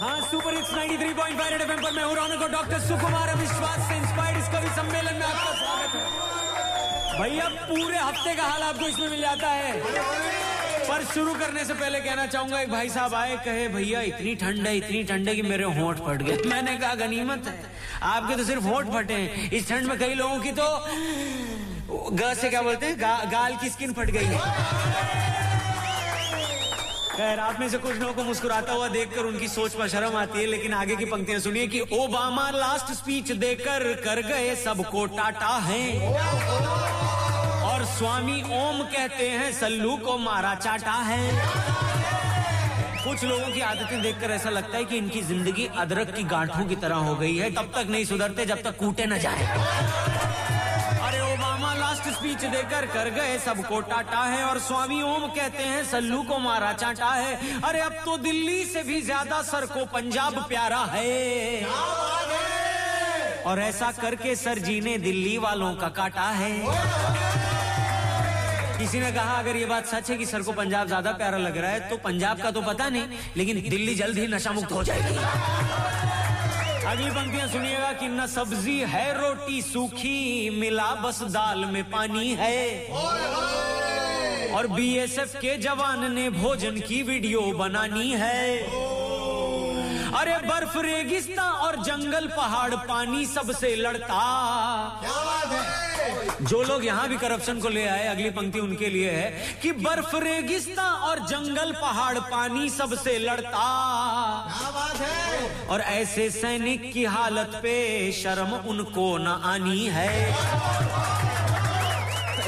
हाँ super hits 93.5 red FM पर मैं हूँ रौनक और डॉक्टर सुकुमार विश्वास से इंस्पायर्ड इस कवि सम्मेलन में आपका स्वागत है। भैया पूरे हफ़्ते का हाल आपको इसमें मिल जाता है। पर शुरू करने से पहले कहना चाहूँगा एक भाई साहब आए कहे भैया इतनी ठंड है इतनी ठंड है कि मेरे होंठ फट गए। मैंने कहा गनीमत है आपके तो सिर्फ़ होंठ फटे हैं। इस ठंड में कई लोगों की तो ग से क्या बोलते हैं? गा, गाल की स्किन फट गई है। खैर, आप में से कुछ लोगों को मुस्कुराता हुआ देखकर उनकी सोच पर शर्म आती है, लेकिन आगे की पंक्तियाँ सुनिए कि ओबामा लास्ट स्पीच देकर कर गए सबको टाटा है। और स्वामी ओम कहते हैं, सल्लू को मारा चाटा है। कुछ लोगों की आदतें देखकर ऐसा लगता है कि इनकी ज़िंदगी अदरक की गांठों की तरह हो गई है। तब तक नहीं सुधरते, जब तक कूटे न जाए। अरे ओबामा लास्ट स्पीच देकर कर गए सबको टाटा है और स्वामी ओम कहते हैं, सल्लू को मारा चाटा है। अरे अब तो दिल्ली से भी ज़्यादा सर को पंजाब प्यारा है। और ऐसा करके सर जी ने दिल्ली वालों का काटा है। किसी ने कहा, अगर ये बात सच है कि सर को पंजाब ज़्यादा प्यारा लग रहा है तो पंजाब का तो पता नहीं, लेकिन दिल्ली जल्द ही नशा मुक्त हो जाएगी. अगली पंक्तियाँ सुनिएगा कि न सब्ज़ी है रोटी सूखी, मिला बस दाल में पानी है। और बीएसएफ के जवान ने भोजन की वीडियो बनानी है। अरे बर्फ़ रेगिस्ता और जंगल, पहाड़, पानी सबसे लड़ता। जो लोग यहाँ भी करप्शन को ले आए, अगली पंक्ति उनके लिए है कि बर्फ़ रेगिस्ता और जंगल, पहाड़, पानी सबसे लड़ता। और ऐसे सैनिक की हालत पे शर्म उनको न आनी है।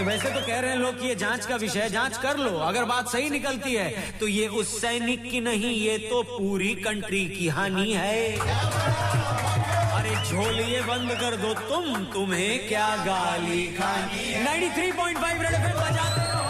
वैसे तो कह रहे हैं लोग कि ये जाँच का विषय है, जाँच कर लो। अगर बात सही निकलती है तो ये उस सैनिक की नहीं, ये तो पूरी कंट्री की हानि है। अरे झोलिए बंद कर दो तुम, तुम्हें क्या गाली खानी 93.5 रेड एफएम बजाते रहो।